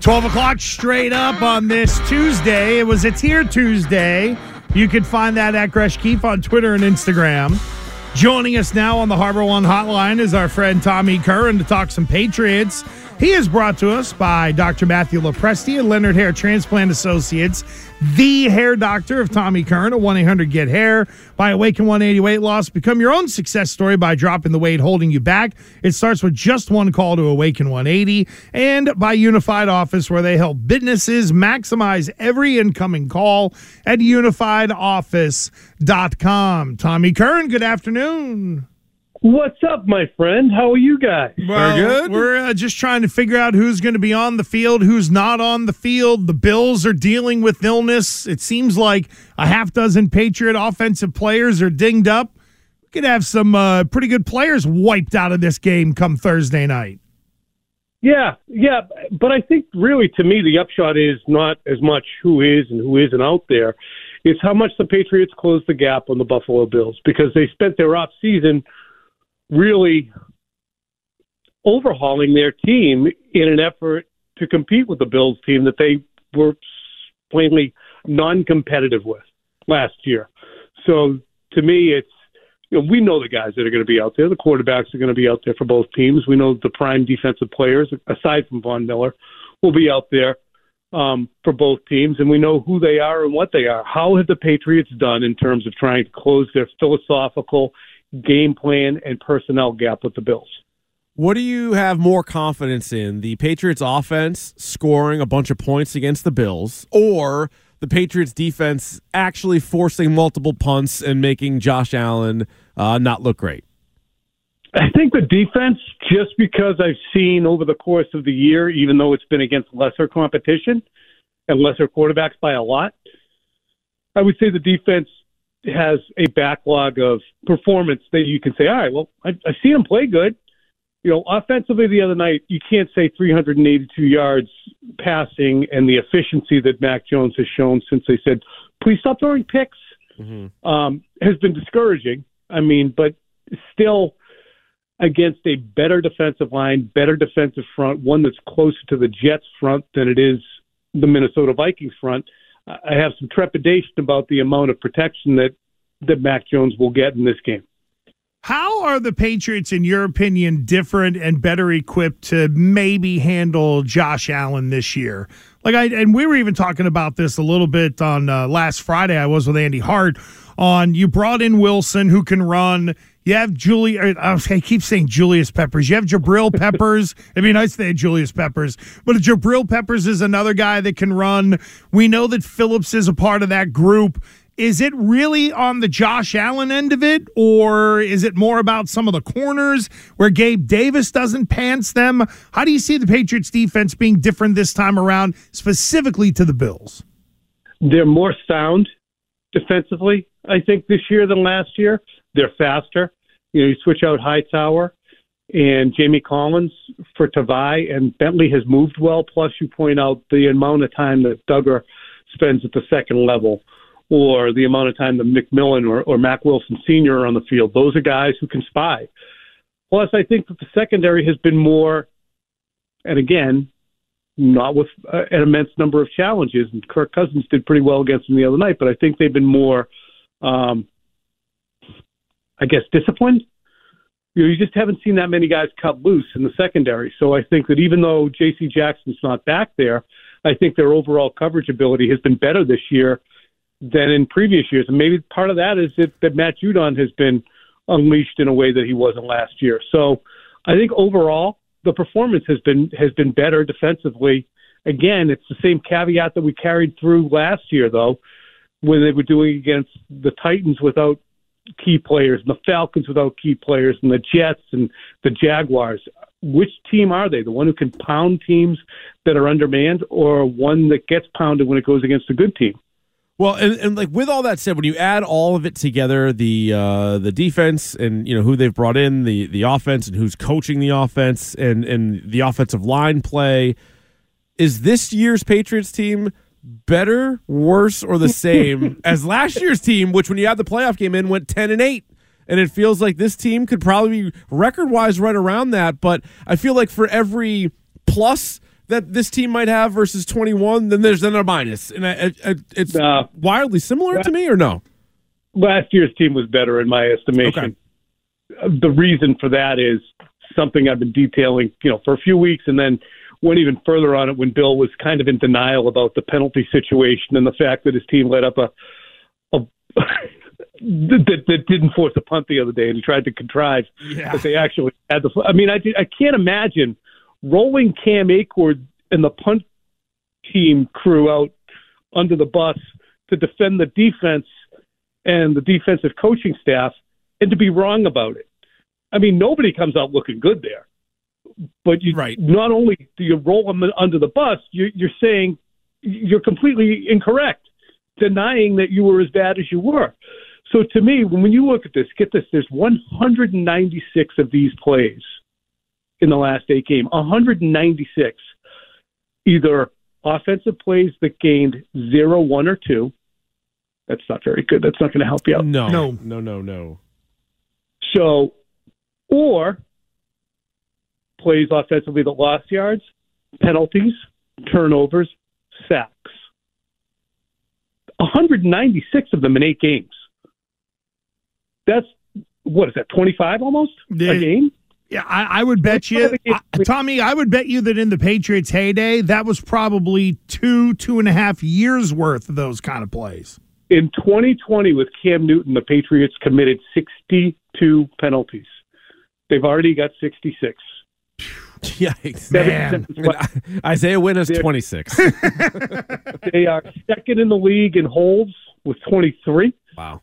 12 o'clock straight up on this Tuesday. It was a tier Tuesday. You can find that at Gresh Keefe on Twitter and Instagram. Joining us now on the Harbor One hotline is our friend Tommy Curran to talk some Patriots. He is brought to us by Dr. Matthew Lopresti and Leonard Hair Transplant Associates, the hair doctor of Tommy Curran at 1 800 Get Hair. By Awaken 180 Weight Loss, become your own success story by dropping the weight holding you back. It starts with just one call to Awaken 180 and by Unified Office, where they help businesses maximize every incoming call at unifiedoffice.com. Tommy Curran, good afternoon. What's up, my friend? How are you guys? Well, good. We're uh, just trying to figure out who's going to be on the field, who's not on the field. The Bills are dealing with illness. It seems like a half dozen Patriot offensive players are dinged up. We could have some uh, pretty good players wiped out of this game come Thursday night. Yeah, yeah, but I think really to me the upshot is not as much who is and who isn't out there. It's how much the Patriots closed the gap on the Buffalo Bills because they spent their off season really overhauling their team in an effort to compete with the Bills team that they were plainly non-competitive with last year. So to me, it's you know we know the guys that are going to be out there. The quarterbacks are going to be out there for both teams. We know the prime defensive players, aside from Von Miller, will be out there um, for both teams, and we know who they are and what they are. How have the Patriots done in terms of trying to close their philosophical game plan and personnel gap with the Bills? What do you have more confidence in? The Patriots offense scoring a bunch of points against the Bills or the Patriots defense actually forcing multiple punts and making Josh Allen uh, not look great? I think the defense, just because I've seen over the course of the year, even though it's been against lesser competition and lesser quarterbacks by a lot, I would say the defense has a backlog of performance that you can say, all right, well, I, I've seen him play good. You know, offensively the other night, you can't say 382 yards passing and the efficiency that Mac Jones has shown since they said, please stop throwing picks, mm-hmm. um, has been discouraging. I mean, but still against a better defensive line, better defensive front, one that's closer to the Jets front than it is the Minnesota Vikings front. I have some trepidation about the amount of protection that that Mac Jones will get in this game. How are the Patriots, in your opinion, different and better equipped to maybe handle Josh Allen this year? Like I and we were even talking about this a little bit on uh, last Friday. I was with Andy Hart on you brought in Wilson who can run. You have Julie. Er, I keep saying Julius Peppers. You have Jabril Peppers. It'd be nice to have Julius Peppers, but Jabril Peppers is another guy that can run. We know that Phillips is a part of that group. Is it really on the Josh Allen end of it, or is it more about some of the corners where Gabe Davis doesn't pants them? How do you see the Patriots defense being different this time around, specifically to the Bills? They're more sound defensively, I think, this year than last year. They're faster. You know, you switch out Hightower and Jamie Collins for Tavai, and Bentley has moved well. Plus, you point out the amount of time that Dugger spends at the second level, or the amount of time that McMillan or, or Mack Wilson Sr. are on the field. Those are guys who can spy. Plus, I think that the secondary has been more, and again, not with uh, an immense number of challenges. And Kirk Cousins did pretty well against them the other night, but I think they've been more um, I guess, disciplined. You know, you just haven't seen that many guys cut loose in the secondary. So I think that even though J.C. Jackson's not back there, I think their overall coverage ability has been better this year than in previous years. And maybe part of that is that, that Matt Judon has been unleashed in a way that he wasn't last year. So I think overall the performance has been has been better defensively. Again, it's the same caveat that we carried through last year, though, when they were doing against the Titans without key players, and the Falcons without key players, and the Jets and the Jaguars. Which team are they? The one who can pound teams that are undermanned, or one that gets pounded when it goes against a good team? Well, and, and like with all that said, when you add all of it together, the uh, the defense and you know who they've brought in, the the offense and who's coaching the offense, and and the offensive line play, is this year's Patriots team better, worse, or the same as last year's team, which when you add the playoff game in went ten and eight. And it feels like this team could probably be record wise right around that. But I feel like for every plus that this team might have versus 21, then there's then a minus. And I, I, it's Uh, wildly similar to me, or no? last year's team was better in my estimation. Uh, The reason for that is something I've been detailing, you know, for a few weeks, and then went even further on it when Bill was kind of in denial about the penalty situation and the fact that his team let up a, a that, that didn't force a punt the other day, and he tried to contrive Yeah. that they actually had the. I mean, I I can't imagine rolling Cam Achord and the punt team crew out under the bus to defend the defense and the defensive coaching staff and to be wrong about it. I mean, nobody comes out looking good there. But you Right. not only do you roll them under the bus, you're, you're saying you're completely incorrect, denying that you were as bad as you were. So to me, when you look at this, get this: there's 196 of these plays in the last eight game. 196, either offensive plays that gained zero, one, or two. That's not very good. That's not going to help you out. No, No. no, no, no. So, or plays offensively that lost yards, penalties, turnovers, sacks. 196 of them in eight games. That's what is that? 25 almost Yeah. a game. Yeah, I, I would bet you, I- Tommy. I would bet you that in the Patriots' heyday, that was probably two, two and a half years worth of those kind of plays. In 2020, with Cam Newton, the Patriots committed 62 penalties. They've already got 66. Yikes. Man. Isaiah Wynn is 26. They are second in the league in holds with 23. wow.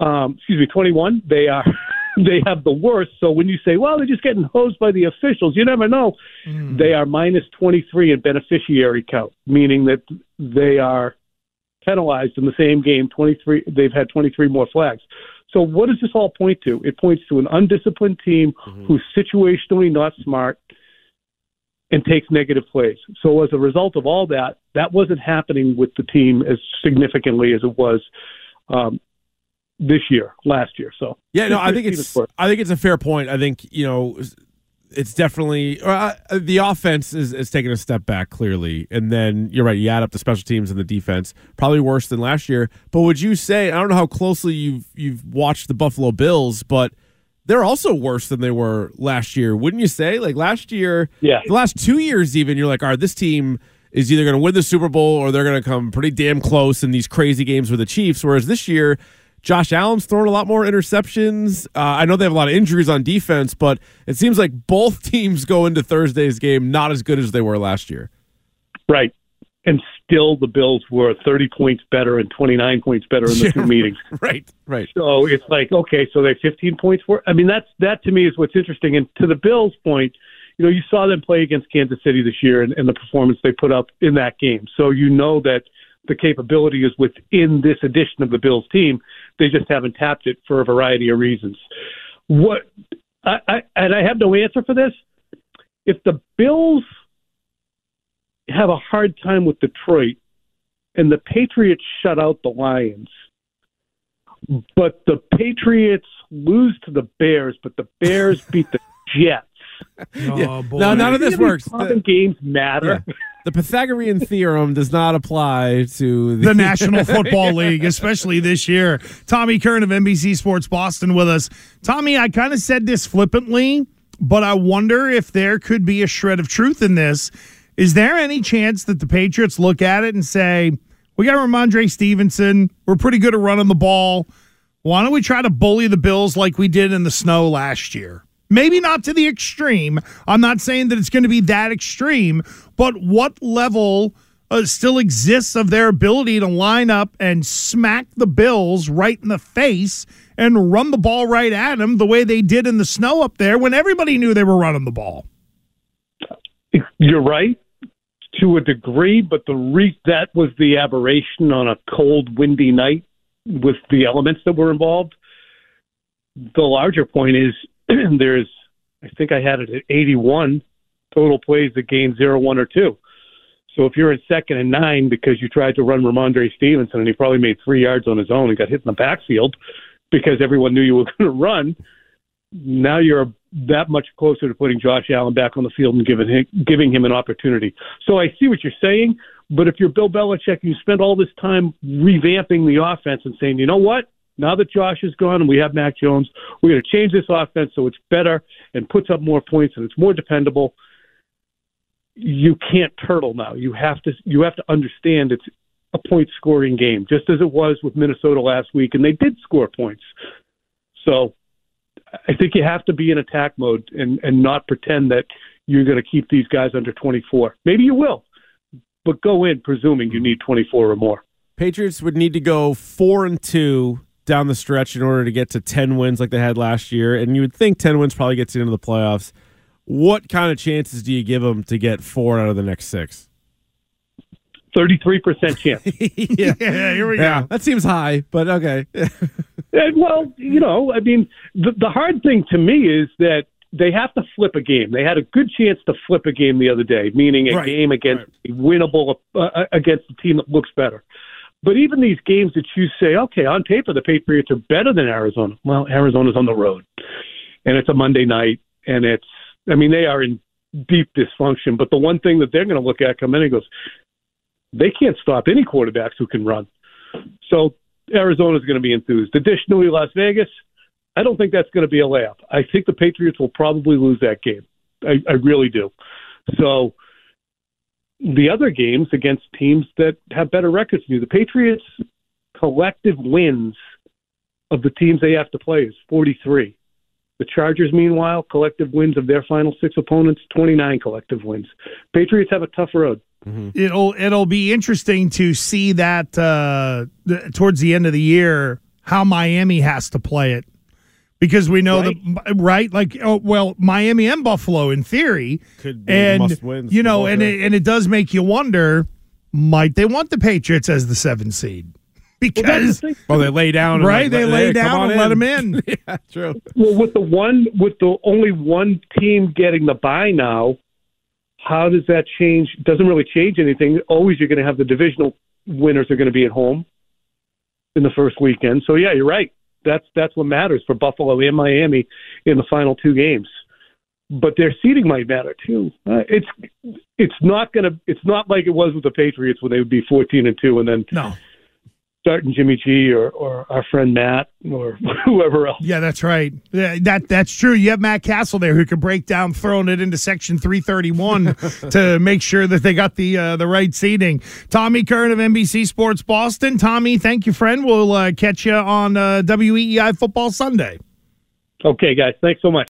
um, excuse me, 21. They are they have the worst. So when you say, well, they're just getting hosed by the officials, you never know. They are minus 23 in beneficiary count, meaning that they are penalized in the same game. 23. They've had 23 more flags. So what does this all point to? It points to an undisciplined team who's situationally not smart and takes negative plays. So as a result of all that, that wasn't happening with the team as significantly as it was um, this year, last year. So Yeah, no, I think it's. I think it's a fair point. I think you know it's definitely uh, the offense is, is taking a step back clearly, and then you're right. You add up the special teams and the defense, probably worse than last year. But would you say I don't know how closely you've you've watched the Buffalo Bills, but they're also worse than they were last year, wouldn't you say? Like last year, Yeah. the last two years, even you're like, all right, this team is either going to win the Super Bowl or they're going to come pretty damn close in these crazy games with the Chiefs. Whereas this year, Josh Allen's throwing a lot more interceptions. Uh, I know they have a lot of injuries on defense, but it seems like both teams go into Thursday's game not as good as they were last year. right. And still, the Bills were 30 points better and 29 points better in the Yeah. two meetings. Right, right. So it's like, okay, so they're 15 points for. I mean, that's that to me is what's interesting. And to the Bills' point, you know, you saw them play against Kansas City this year and, and the performance they put up in that game. So you know that the capability is within this edition of the Bills team. They just haven't tapped it for a variety of reasons. What I, I and I have no answer for this. If the Bills have a hard time with Detroit and the Patriots shut out the Lions, but the Patriots lose to the Bears, but the Bears beat the Jets. Oh, boy. No, none of this Really works. Common The, games matter. the Pythagorean theorem does not apply to the, the National Football League, especially this year. Tommy Curran of NBC Sports Boston with us. Tommy, I kind of said this flippantly, but I wonder if there could be a shred of truth in this. Is there any chance that the Patriots look at it and say, we got Rhamondre Stevenson. We're pretty good at running the ball. Why don't we try to bully the Bills like we did in the snow last year? Maybe not to the extreme. I'm not saying that it's going to be that extreme, but what level uh, still exists of their ability to line up and smack the Bills right in the face and run the ball right at them the way they did in the snow up there when everybody knew they were running the ball? You're right to a degree, but the re- that was the aberration on a cold, windy night with the elements that were involved. The larger point is there's, I think I had it at 81 total plays that gained zero, one, or two. So if you're in second and nine because you tried to run Rhamondre Stevenson and he probably made three yards on his own and got hit in the backfield because everyone knew you were going to run, now you're that much closer to putting Josh Allen back on the field and giving him, giving him an opportunity. So I see what you're saying, but if you're Bill Belichick, and you spend all this time revamping the offense and saying, you know what? Now that Josh is gone and we have Mac Jones, we're going to change this offense so it's better and puts up more points and it's more dependable. You can't turtle now. You have to you have to understand it's a point scoring game, just as it was with Minnesota last week, and they did score points. So I think you have to be in attack mode and, and not pretend that you're going to keep these guys under 24. Maybe you will, but go in presuming you need 24 or more. Patriots would need to go four and two down the stretch in order to get to 10 wins like they had last year. And you would think 10 wins probably gets you into the playoffs. What kind of chances do you give them to get four out of the next six? 33% chance. yeah, here we Yeah, go. that seems high, but okay. And, well, you know, I mean, the, the hard thing to me is that they have to flip a game. They had a good chance to flip a game the other day, meaning a Right, game against a winnable uh, against a team that looks better. But even these games that you say, okay, on paper the Patriots are better than Arizona. Well, Arizona's on the road, and it's a Monday night, and it's. I mean, they are in deep dysfunction. But the one thing that they're going to look at come in and goes, they can't stop any quarterbacks who can run. So Arizona's going to be enthused. Additionally, Las Vegas, I don't think that's going to be a layup. I think the Patriots will probably lose that game. I, I really do. So the other games against teams that have better records than you, the Patriots' collective wins of the teams they have to play is 43. The Chargers, meanwhile, collective wins of their final six opponents, 29 collective wins. Patriots have a tough road. It'll it'll be interesting to see that uh, th- towards the end of the year how Miami has to play it because we know Right. that right like oh well Miami and Buffalo in theory Could be and must-wins you know and it, and it does make you wonder might they want the Patriots as the seven seed Well, because the thing. Oh, they lay down. and right like, they let- lay down on and let them in yeah, true. Well, with the one, with the only one team getting the bye now, how does that change? Doesn't really change anything. Always, you're going to have the divisional winners are going to be at home in the first weekend. So yeah, you're right. That's that's what matters for Buffalo and Miami in the final two games. But their seeding might matter too. Uh, it's it's not to. It's not like it was with the Patriots when they would be 14 and two and then no starting Jimmy G or or our friend Matt or whoever else. Yeah, that's right. Yeah, that that's true. You have Matt Cassel there who can break down throwing it into section 331 to make sure that they got the uh, the right seating. Tommy Curran of NBC Sports Boston. Tommy, thank you, friend. We'll uh, catch you on uh, WEEI Football Sunday. Okay, guys, thanks so much.